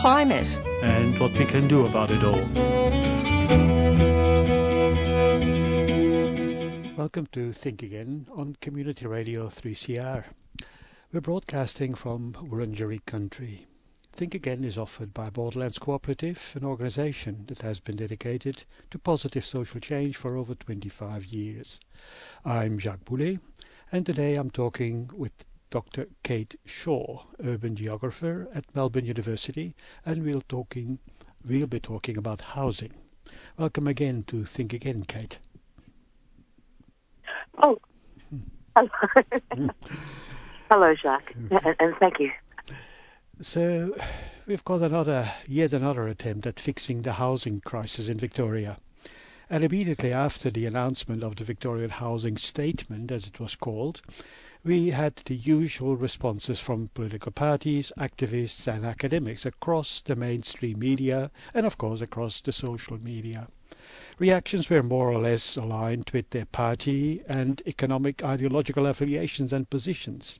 climate. and what we can do about it all. Welcome to Think Again on Community Radio 3CR. We're broadcasting from Wurundjeri country. Think Again is offered by Borderlands Cooperative, an organisation that has been dedicated to positive social change for over 25 years. I'm Jacques Boulet, and today I'm talking with Dr. Kate Shaw, urban geographer at Melbourne University, and we'll talking we'll be talking about housing. Welcome again to Think Again, Kate. Oh, hello, hello, Jacques, and, and thank you. So we've got another yet another attempt at fixing the housing crisis in Victoria. And immediately after the announcement of the Victorian Housing Statement, as it was called, we had the usual responses from political parties, activists and academics across the mainstream media and of course across the social media. Reactions were more or less aligned with their party and economic ideological affiliations and positions.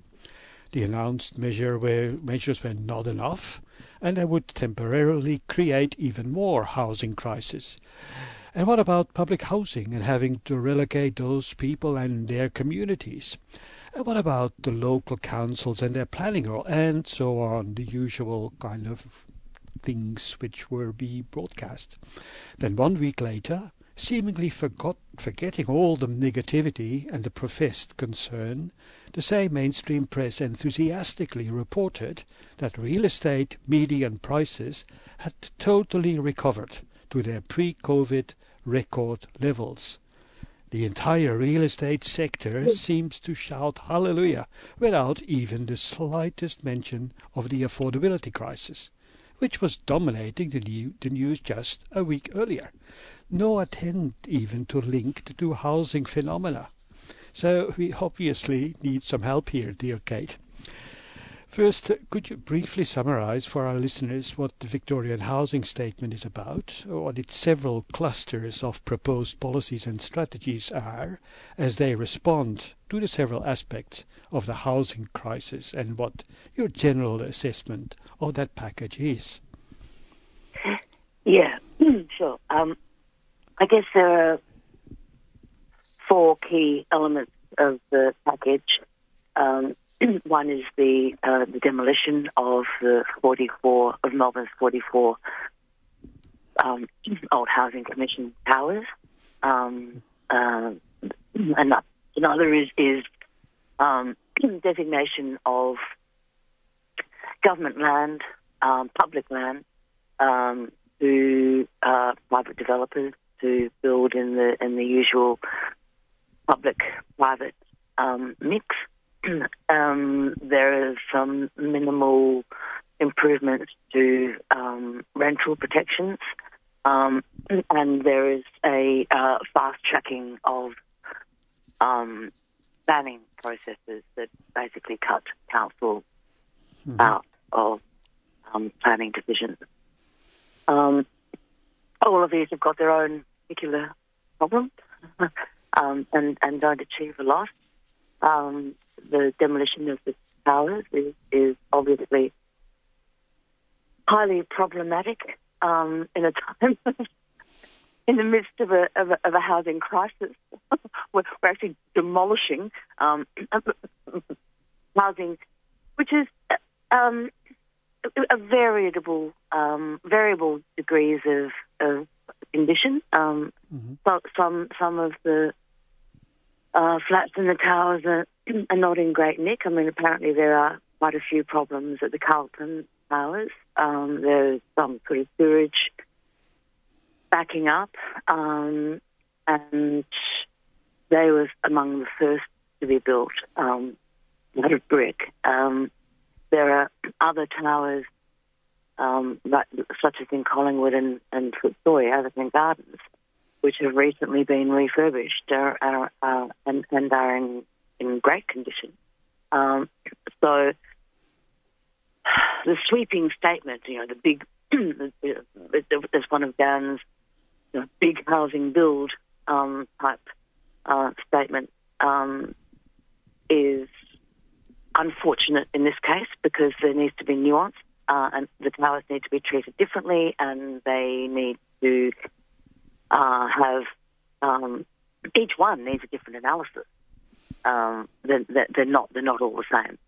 The announced measure were, measures were not enough and they would temporarily create even more housing crisis. And what about public housing and having to relocate those people and their communities? And what about the local councils and their planning role and so on, the usual kind of things which were be broadcast. Then one week later, seemingly forgot, forgetting all the negativity and the professed concern, the same mainstream press enthusiastically reported that real estate median prices had totally recovered to their pre-COVID record levels. The entire real estate sector hmm. seems to shout hallelujah without even the slightest mention of the affordability crisis, which was dominating the, new, the news just a week earlier. No attempt even to link the two housing phenomena. So we obviously need some help here, dear Kate. First, uh, could you briefly summarize for our listeners what the Victorian Housing Statement is about, what its several clusters of proposed policies and strategies are, as they respond to the several aspects of the housing crisis, and what your general assessment of that package is? Yeah, sure. Um, I guess there are four key elements of the package. Um, one is the uh, the demolition of the 44 of Melbourne's 44 um, old housing commission towers. Um, uh, and another is is um, designation of government land, um, public land, um, to uh, private developers to build in the in the usual public-private um, mix. um, there is some minimal improvements to um, rental protections, um, and there is a uh, fast tracking of um, planning processes that basically cut council Mm-hmm. out of um, planning decisions. Um, all of these have got their own particular problems um, and, and don't achieve a lot. Um, the demolition of the towers is, is obviously highly problematic um, in a time in the midst of a, of a, of a housing crisis. we're, we're actually demolishing um, housing, which is um, a variable, um, variable degrees of, of condition. Um, Mhm. so, some some of the uh, flats in the towers are, are not in great nick. I mean, apparently there are quite a few problems at the Carlton Towers. Um, there's some sort of sewage backing up, um, and they were among the first to be built um, out of brick. Um, there are other towers um, such as in Collingwood and, and Fitzroy, Atherton Gardens, which have recently been refurbished are, are, are and, and, are in, in great condition. Um, so the sweeping statement, you know, the big, there's one of Dan's you know, big housing build um, type uh, statement um, is unfortunate in this case because there needs to be nuance uh, and the towers need to be treated differently and they need to uh, have um, each one needs a different analysis. Um, they're, they're, not they're not all the same,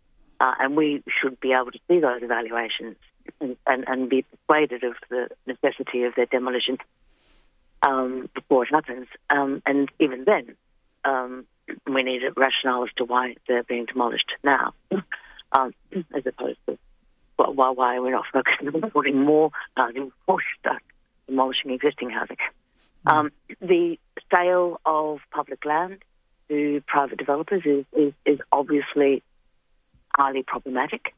uh, and we should be able to see those evaluations and, and, and be persuaded of the necessity of their demolition um, before it happens. Um, and even then, um, we need a rationale as to why they're being demolished now, um, as opposed to why, why we're not focusing on putting more housing before start demolishing existing housing. Um, the sale of public land to private developers is, is, is obviously highly problematic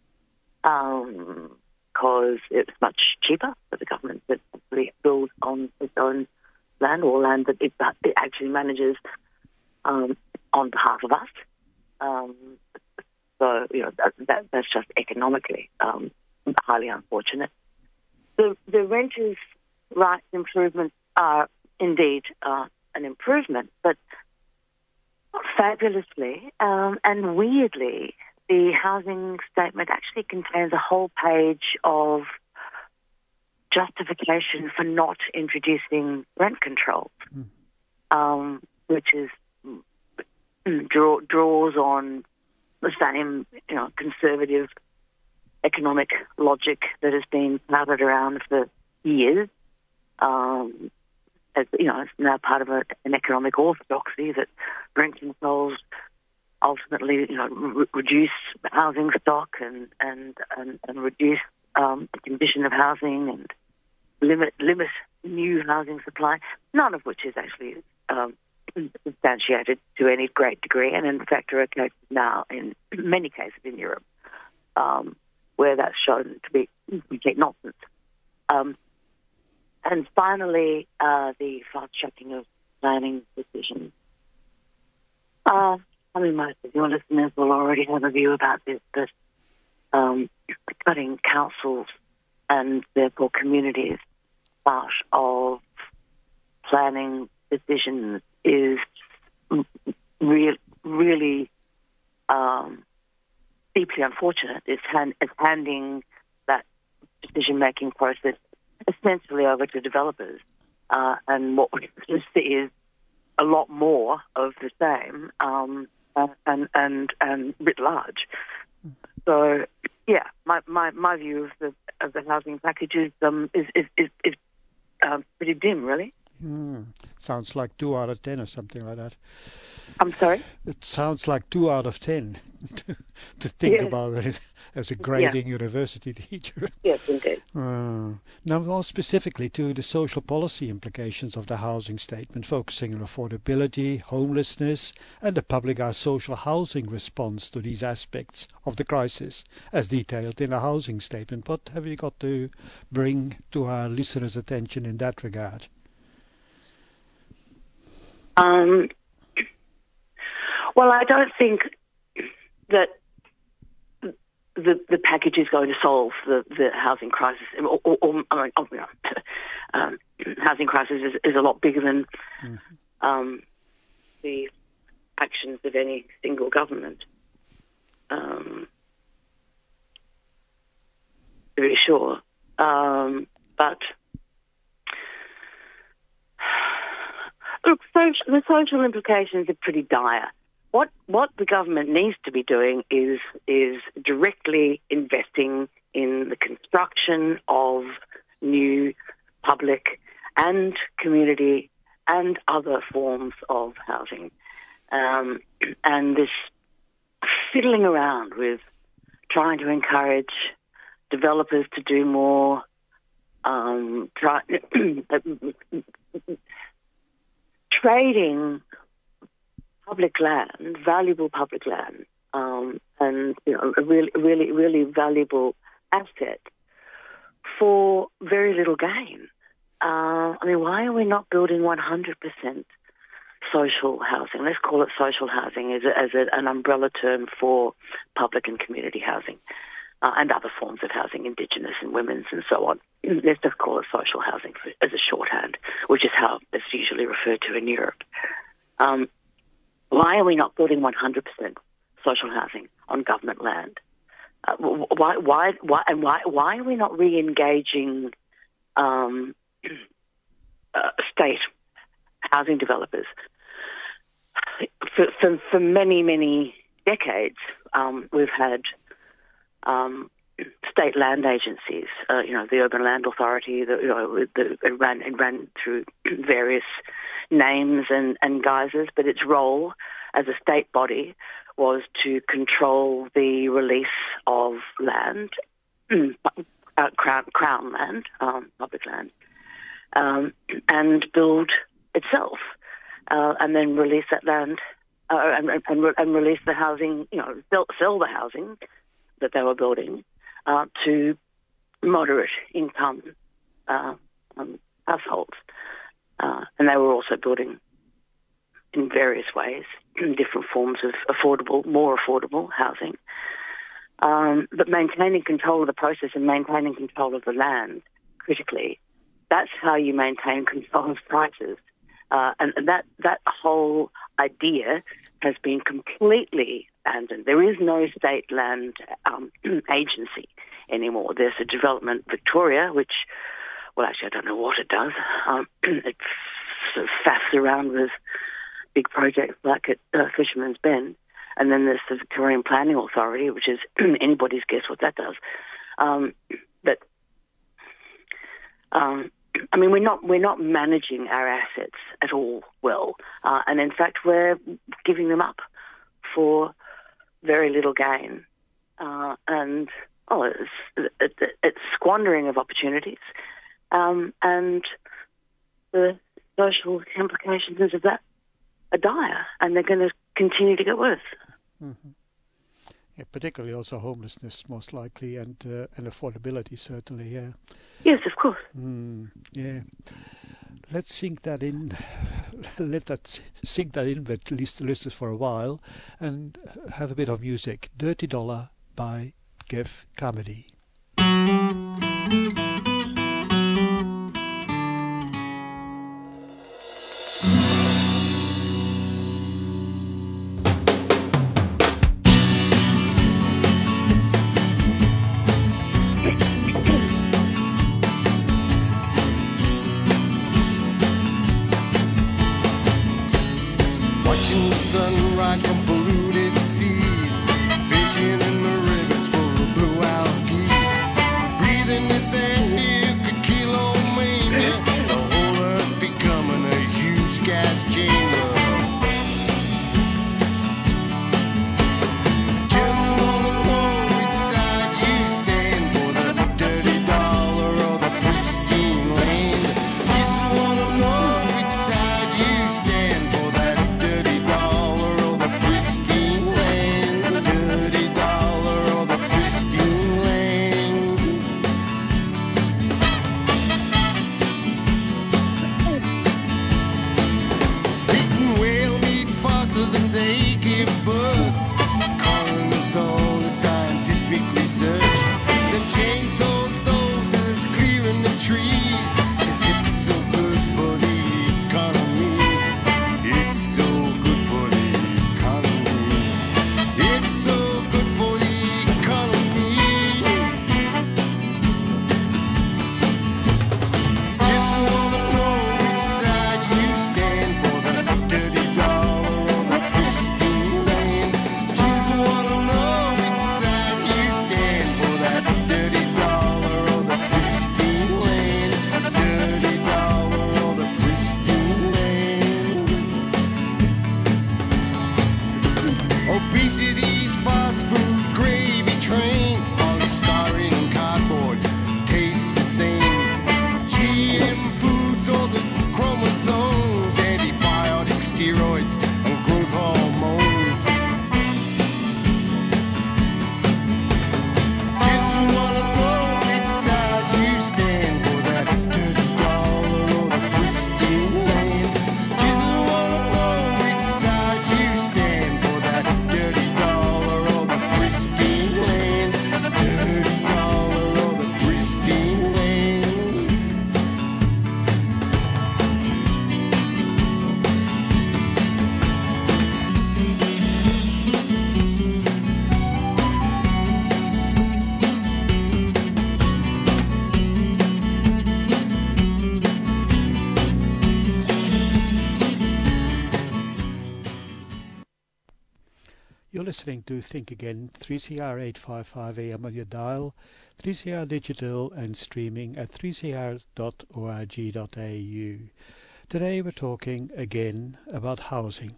because um, it's much cheaper for the government to build on its own land or land that it, it actually manages um, on behalf of us. Um, so, you know, that, that, that's just economically um, highly unfortunate. The, the renters' rights improvements are indeed uh, an improvement, but fabulously um, and weirdly, the housing statement actually contains a whole page of justification for not introducing rent control, mm. um, which is draw, draws on the same you know conservative economic logic that has been touted around for years. Um, as you know, it's now part of a, an economic orthodoxy that rent controls ultimately, you know, re- reduce housing stock and and and, and reduce um, the condition of housing and limit limit new housing supply. None of which is actually um, substantiated to any great degree, and in fact, are cases now in many cases in Europe um, where that's shown to be complete nonsense. Um, and finally, uh, the fast tracking of planning decisions. Uh, I mean, most of your listeners will already have a view about this, but um, cutting councils and therefore communities out of planning decisions is re- really um, deeply unfortunate. It's, hand, it's handing that decision making process essentially over to developers. Uh, and what we see is a lot more of the same um, and, and, and writ large. So, yeah, my, my, my view of the of the housing package is um, is is, is, is um, pretty dim, really. Hmm. Sounds like two out of ten or something like that. I'm sorry? It sounds like two out of ten to, to think yes. about it as a grading yeah. university teacher. Yes, indeed. Uh, now, more specifically to the social policy implications of the housing statement, focusing on affordability, homelessness, and the public our social housing response to these aspects of the crisis, as detailed in the housing statement. What have you got to bring to our listeners' attention in that regard? Um, well, I don't think that the the package is going to solve the, the housing crisis. Or, or, or I mean, oh, yeah. um, housing crisis is, is a lot bigger than mm-hmm. um, the actions of any single government. Um, to be sure, um, but look, social, the social implications are pretty dire. What what the government needs to be doing is is directly investing in the construction of new public and community and other forms of housing, um, and this fiddling around with trying to encourage developers to do more. Um, try, trading public land, valuable public land, um, and you know, a really, really, really valuable asset for very little gain. Uh, I mean, why are we not building 100% social housing? Let's call it social housing as, a, as a, an umbrella term for public and community housing uh, and other forms of housing, Indigenous and women's and so on. Let's just call it social housing for, as a shorthand, which is how it's usually referred to in Europe. Um, why are we not building 100% social housing on government land? Uh, why, why, why, and why, why are we not re-engaging um, uh, state housing developers? For, for, for many, many decades, um, we've had um, state land agencies, uh, you know, the Urban Land Authority, the, you know, the, it, ran, it ran through various names and, and guises, but its role as a state body was to control the release of land, uh, crown, crown land, um, public land, um, and build itself, uh, and then release that land uh, and, and, and, release the housing, you know, sell, sell the housing that they were building uh, to moderate income uh, um, households. Uh, and they were also building in various ways, in different forms of affordable, more affordable housing. Um, but maintaining control of the process and maintaining control of the land, critically, that's how you maintain control of prices. Uh, and, and that, that whole idea has been completely abandoned. There is no state land um, agency anymore. There's a development Victoria, which, well, actually, I don't know what it does. Um, it sort of faffs around with big projects like at uh, Fisherman's Bend. And then there's the Victorian Planning Authority, which is anybody's guess what that does. Um, but um, I mean, we're not we're not managing our assets at all well, uh, and in fact, we're giving them up for very little gain, uh, and oh, it's, it, it's squandering of opportunities, um, and the social implications of that are dire, and they're going to continue to get worse. Mm-hmm. Yeah, particularly also homelessness, most likely, and uh, and affordability, certainly. Yeah. Yes, of course. Mm, yeah. Let's sink that in. Let that sink that in but at least the listeners for a while, and have a bit of music. "Dirty Dollar" by Geoff Carmody. Listening to Think Again, 3CR 855 AM on your dial, 3CR digital and streaming at 3cr.org.au. Today we're talking again about housing,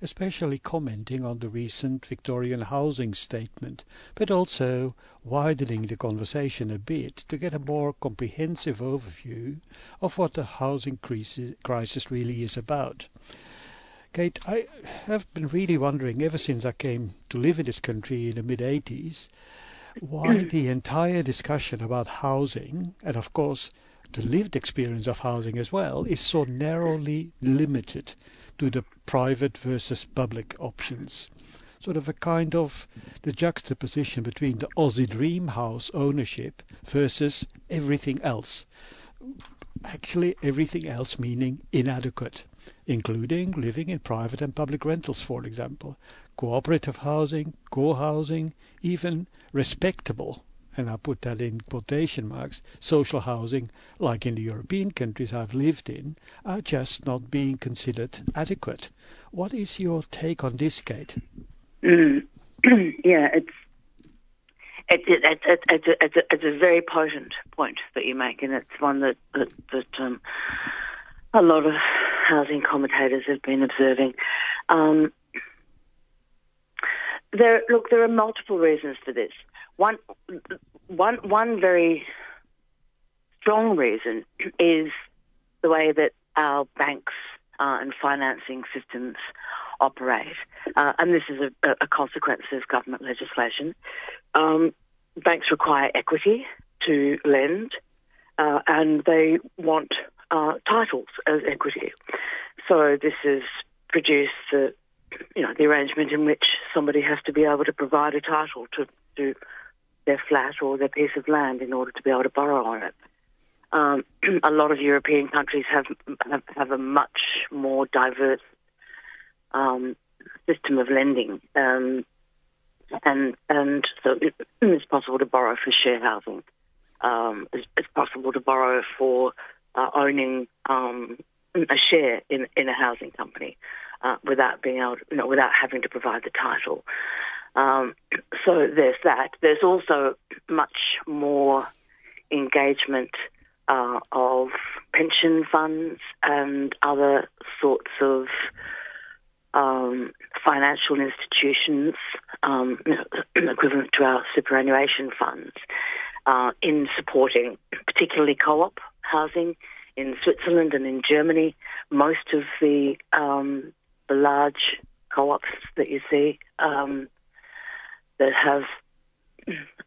especially commenting on the recent Victorian housing statement, but also widening the conversation a bit to get a more comprehensive overview of what the housing crisis really is about. Kate, I have been really wondering ever since I came to live in this country in the mid 80s why the entire discussion about housing, and of course the lived experience of housing as well, is so narrowly limited to the private versus public options. Sort of a kind of the juxtaposition between the Aussie dream house ownership versus everything else. Actually, everything else meaning inadequate including living in private and public rentals, for example, cooperative housing, co-housing, even respectable, and I put that in quotation marks, social housing, like in the European countries I've lived in, are just not being considered adequate. What is your take on this, Kate? Mm. yeah, it's it, it, it, it, it's, a, it's, a, it's a very potent point that you make, and it's one that that, that um, a lot of housing commentators have been observing. Um, there, look, there are multiple reasons for this. One, one, one very strong reason is the way that our banks uh, and financing systems operate, uh, and this is a, a, consequence of government legislation. Um, banks require equity to lend, uh, and they want uh, titles as equity. So this has produced the, you know, the arrangement in which somebody has to be able to provide a title to, to their flat or their piece of land in order to be able to borrow on it. Um, a lot of European countries have, have, have a much more diverse um, system of lending, um, and and so it's possible to borrow for share housing. Um, it's, it's, possible to borrow for uh, owning um, a share in, in a housing company uh, without being able, to, you know, without having to provide the title. Um, so there's that. There's also much more engagement uh, of pension funds and other sorts of um, financial institutions, um, equivalent to our superannuation funds, uh, in supporting particularly co-op housing in Switzerland and in Germany. Most of the, um, the large co-ops that you see um, that have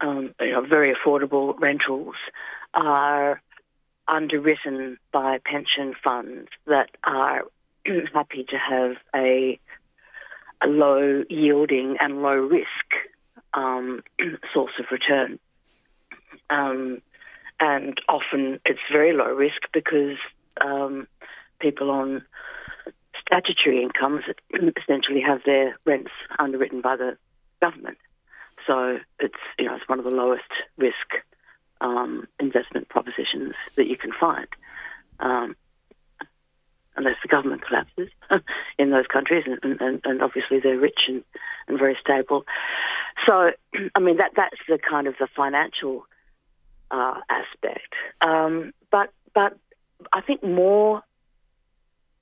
um, you know, very affordable rentals are underwritten by pension funds that are happy to have a, a low yielding and low risk um, source of return. Um, and often it's very low risk because um, people on statutory incomes essentially have their rents underwritten by the government. So it's you know it's one of the lowest risk um, investment propositions that you can find, um, unless the government collapses in those countries, and, and, and obviously they're rich and, and very stable. So I mean that that's the kind of the financial uh, aspect. Um, but but I think more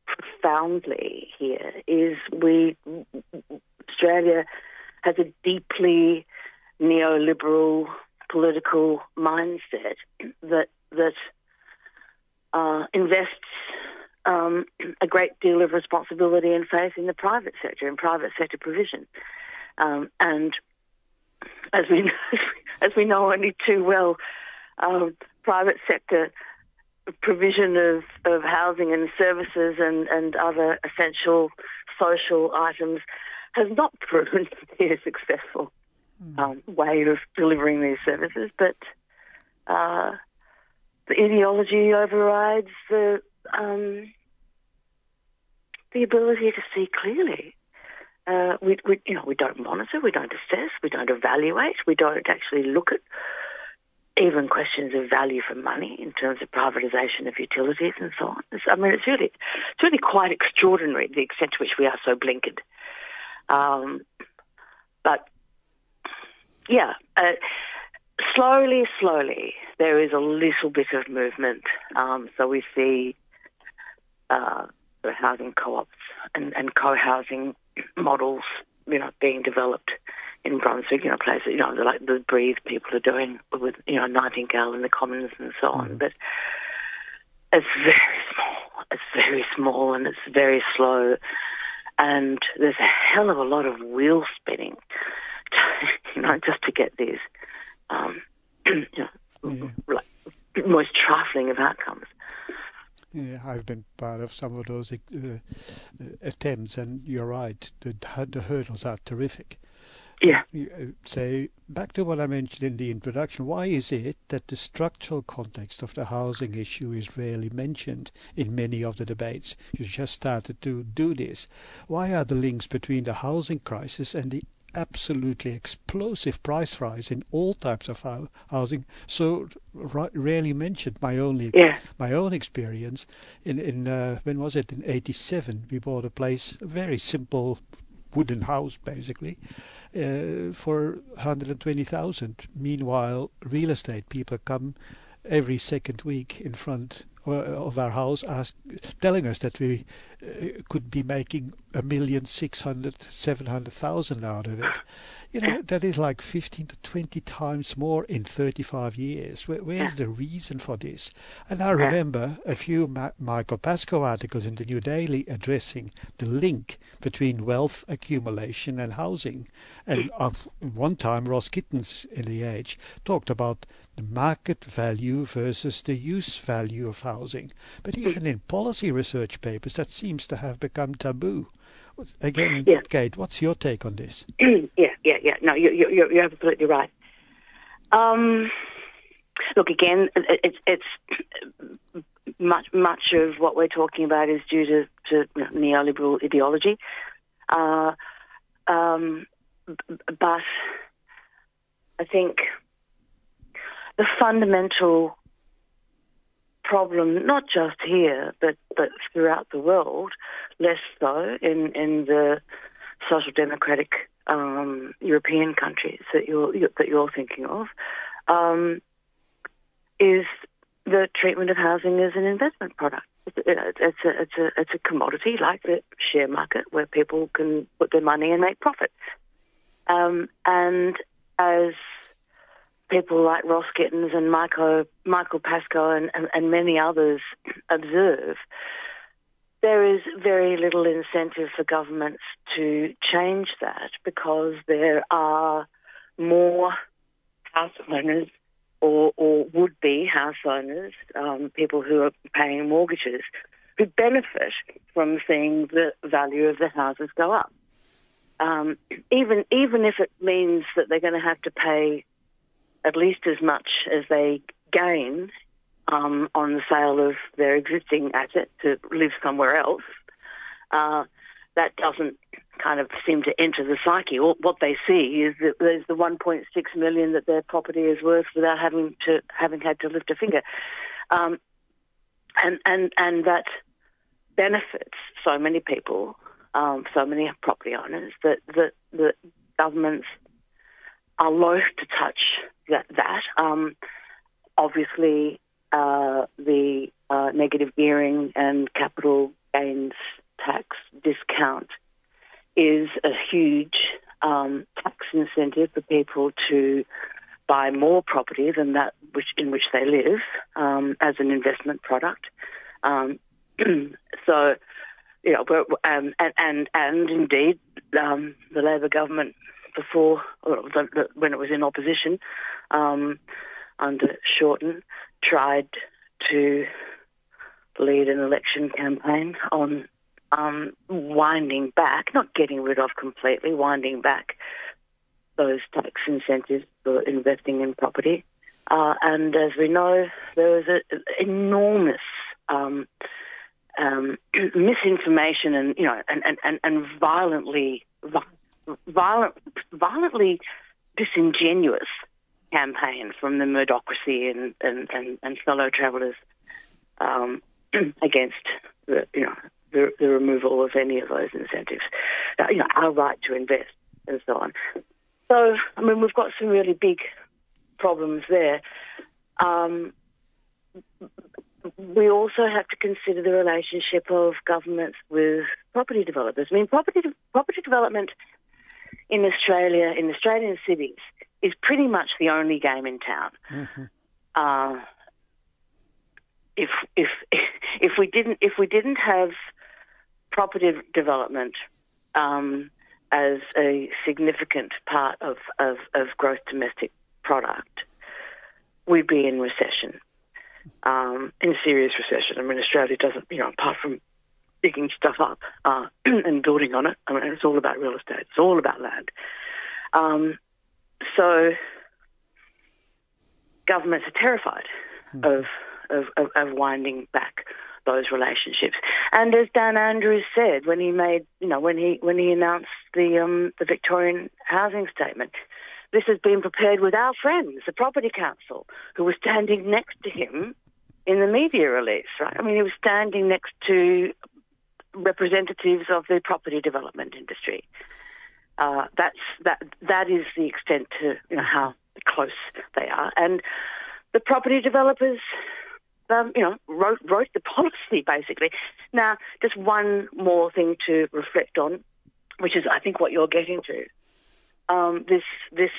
profoundly here is we Australia has a deeply neoliberal political mindset that that uh, invests um, a great deal of responsibility and faith in the private sector and private sector provision, um, and as we as we know only too well, um, private sector provision of, of housing and services and, and other essential social items has not proven to be a successful mm. um, way of delivering these services, but uh, the ideology overrides the um, the ability to see clearly. Uh, we, we, you know, we don't monitor, we don't assess, we don't evaluate, we don't actually look at even questions of value for money in terms of privatisation of utilities and so on. It's, I mean, it's really, it's really quite extraordinary the extent to which we are so blinkered. Um, but yeah, uh, slowly, slowly, there is a little bit of movement. Um, so we see uh, housing co-ops and, and co-housing models, you know, being developed in Brunswick, you know, places, you know, like the Breathe people are doing with, you know, Nightingale and the Commons and so on. Mm. But it's very small. It's very small and it's very slow. And there's a hell of a lot of wheel spinning, you know, just to get these, um, you know, yeah. like most trifling of outcomes. Yeah, I've been part of some of those uh, uh, attempts, and you're right. The, the hurdles are terrific. Yeah. So back to what I mentioned in the introduction, why is it that the structural context of the housing issue is rarely mentioned in many of the debates? You just started to do this. Why are the links between the housing crisis and the absolutely explosive price rise in all types of housing so rarely mentioned. My only yeah. my own experience in in uh, when was it in '87? We bought a place, a very simple wooden house basically, uh, for 120,000. Meanwhile, real estate people come every second week in front of our house ask, telling us that we uh, could be making a million six hundred seven hundred thousand out of it you know that is like 15 to 20 times more in 35 years. Where, where's the reason for this? And i remember a few Ma- michael pascoe articles in the new daily addressing the link between wealth accumulation and housing. And uh, one time ross Gittins in the age talked about the market value versus the use value of housing. But even in policy research papers that seems to have become taboo Again, yeah. Kate, what's your take on this? yeah, yeah, yeah. No, you, you, you're absolutely right. Um, look, again, it's it's much much of what we're talking about is due to, to neoliberal ideology. Uh, um, but I think the fundamental problem, not just here, but, but throughout the world, less so in, in the social democratic um, European countries that you're, that you're thinking of, um, is the treatment of housing as an investment product. It's a, it's a, it's a commodity like the share market where people can put their money and make profit. Um, and as people like Ross Gittins and Michael, Michael Pascoe and, and, and many others observe, there is very little incentive for governments to change that because there are more house owners or, or would be house owners, um, people who are paying mortgages, who benefit from seeing the value of the houses go up. Um, even even if it means that they're going to have to pay at least as much as they gain um, on the sale of their existing asset to live somewhere else, uh, that doesn't kind of seem to enter the psyche. What they see is that there's the 1.6 million that their property is worth without having to having had to lift a finger, um, and and and that benefits so many people, um, so many property owners that that that governments are loath to touch that. that. Um, obviously, uh, the uh, negative gearing and capital gains tax discount is a huge um, tax incentive for people to buy more property than that which in which they live um, as an investment product. Um, so, you know, um, and, and and indeed, um, the Labor government before, the, when it was in opposition um, under Shorten, tried to lead an election campaign on um, winding back, not getting rid of completely, winding back those tax incentives for investing in property. Uh, and as we know, there was an enormous um, um, misinformation and you know and, and, and and violently violent, violently disingenuous campaign from the Murdochracy and, and, and, and fellow travellers um, against the, you know, the, the, removal of any of those incentives. Uh, you know, our right to invest and so on. So, I mean, we've got some really big problems there. Um, we also have to consider the relationship of governments with property developers. I mean, property property development in Australia, in Australian cities, is pretty much the only game in town. Mm-hmm. Uh, if if if we didn't if we didn't have property development um, as a significant part of, of, of gross domestic product, we'd be in recession, um, in serious recession. I mean, Australia doesn't, you know, apart from digging stuff up uh, and building on it, I mean, it's all about real estate. It's all about land. Um, so governments are terrified mm. of, of, of, of winding back those relationships. And as Dan Andrews said when he made, you know, when he when he announced the um, the Victorian housing statement, this has been prepared with our friends, the Property Council, who were standing next to him in the media release. Right? I mean, he was standing next to representatives of the property development industry. Uh, that's that that is the extent to you know how close they are, and the property developers um, you know, wrote, wrote the policy basically. Now, just one more thing to reflect on, which is I think what you're getting to. Um, this this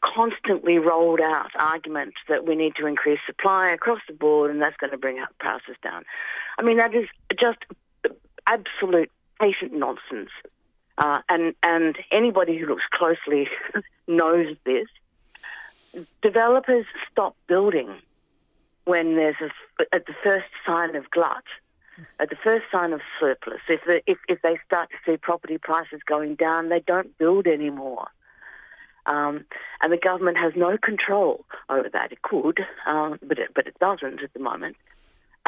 constantly rolled out argument that we need to increase supply across the board and that's going to bring prices down. I mean, that is just absolute patient nonsense. Uh, and and anybody who looks closely knows this. Developers stop building when there's a, at the first sign of glut, at the first sign of surplus, if, the, if, if they start to see property prices going down, they don't build anymore. Um, and the government has no control over that. It could, um, but it, but it doesn't at the moment.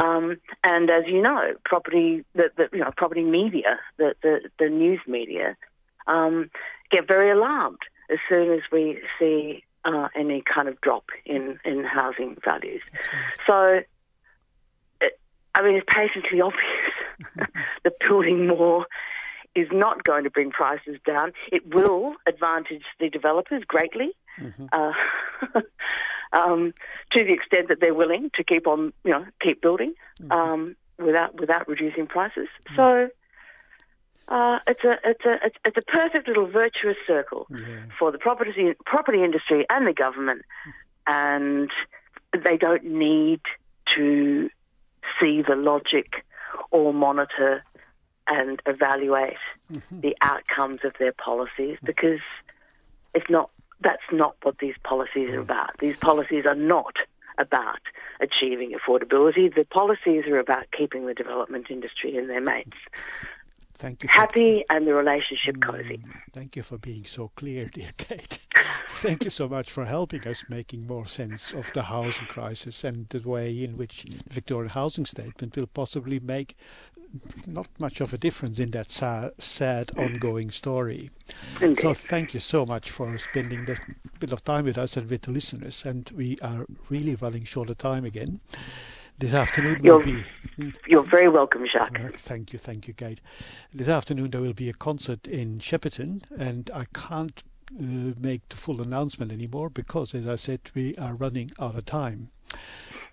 Um, and as you know, property the, the you know property media, the the, the news media, um, get very alarmed as soon as we see uh, any kind of drop in, in housing values. So, it, I mean, it's patently obvious that building more is not going to bring prices down. It will advantage the developers greatly. Mm-hmm. Uh, um, to the extent that they're willing to keep on, you know, keep building mm-hmm. um, without without reducing prices. Mm-hmm. So uh, it's a it's a it's, a perfect little virtuous circle yeah. for the property property industry and the government, and they don't need to see the logic or monitor and evaluate mm-hmm. the outcomes of their policies because it's not that's not what these policies are hmm. about. These policies are not about achieving affordability. The policies are about keeping the development industry and their mates Thank you. Happy and the relationship mm, cozy. Thank you for being so clear, dear Kate. thank you so much for helping us making more sense of the housing crisis and the way in which the Victorian Housing Statement will possibly make not much of a difference in that sad, sad ongoing story. Indeed. So thank you so much for spending that bit of time with us and with the listeners. And we are really running short of time again this afternoon will be. You're very welcome, Jacques. Thank you, thank you, Kate. This afternoon there will be a concert in Shepparton, and I can't uh, make the full announcement anymore because, as I said, we are running out of time.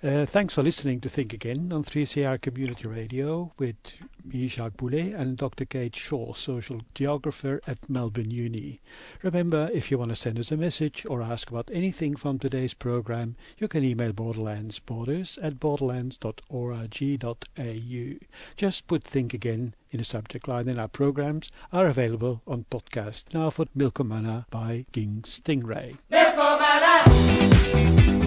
Uh, thanks for listening to Think Again on 3CR Community Radio with me, Jacques Boulet, and Dr. Kate Shaw, social geographer at Melbourne Uni. Remember, if you want to send us a message or ask about anything from today's program, you can email Borderlands Borders at borderlands.org.au. Just put Think Again in the subject line and our programs are available on podcast. Now for Milkumana by King Stingray. Milkumana!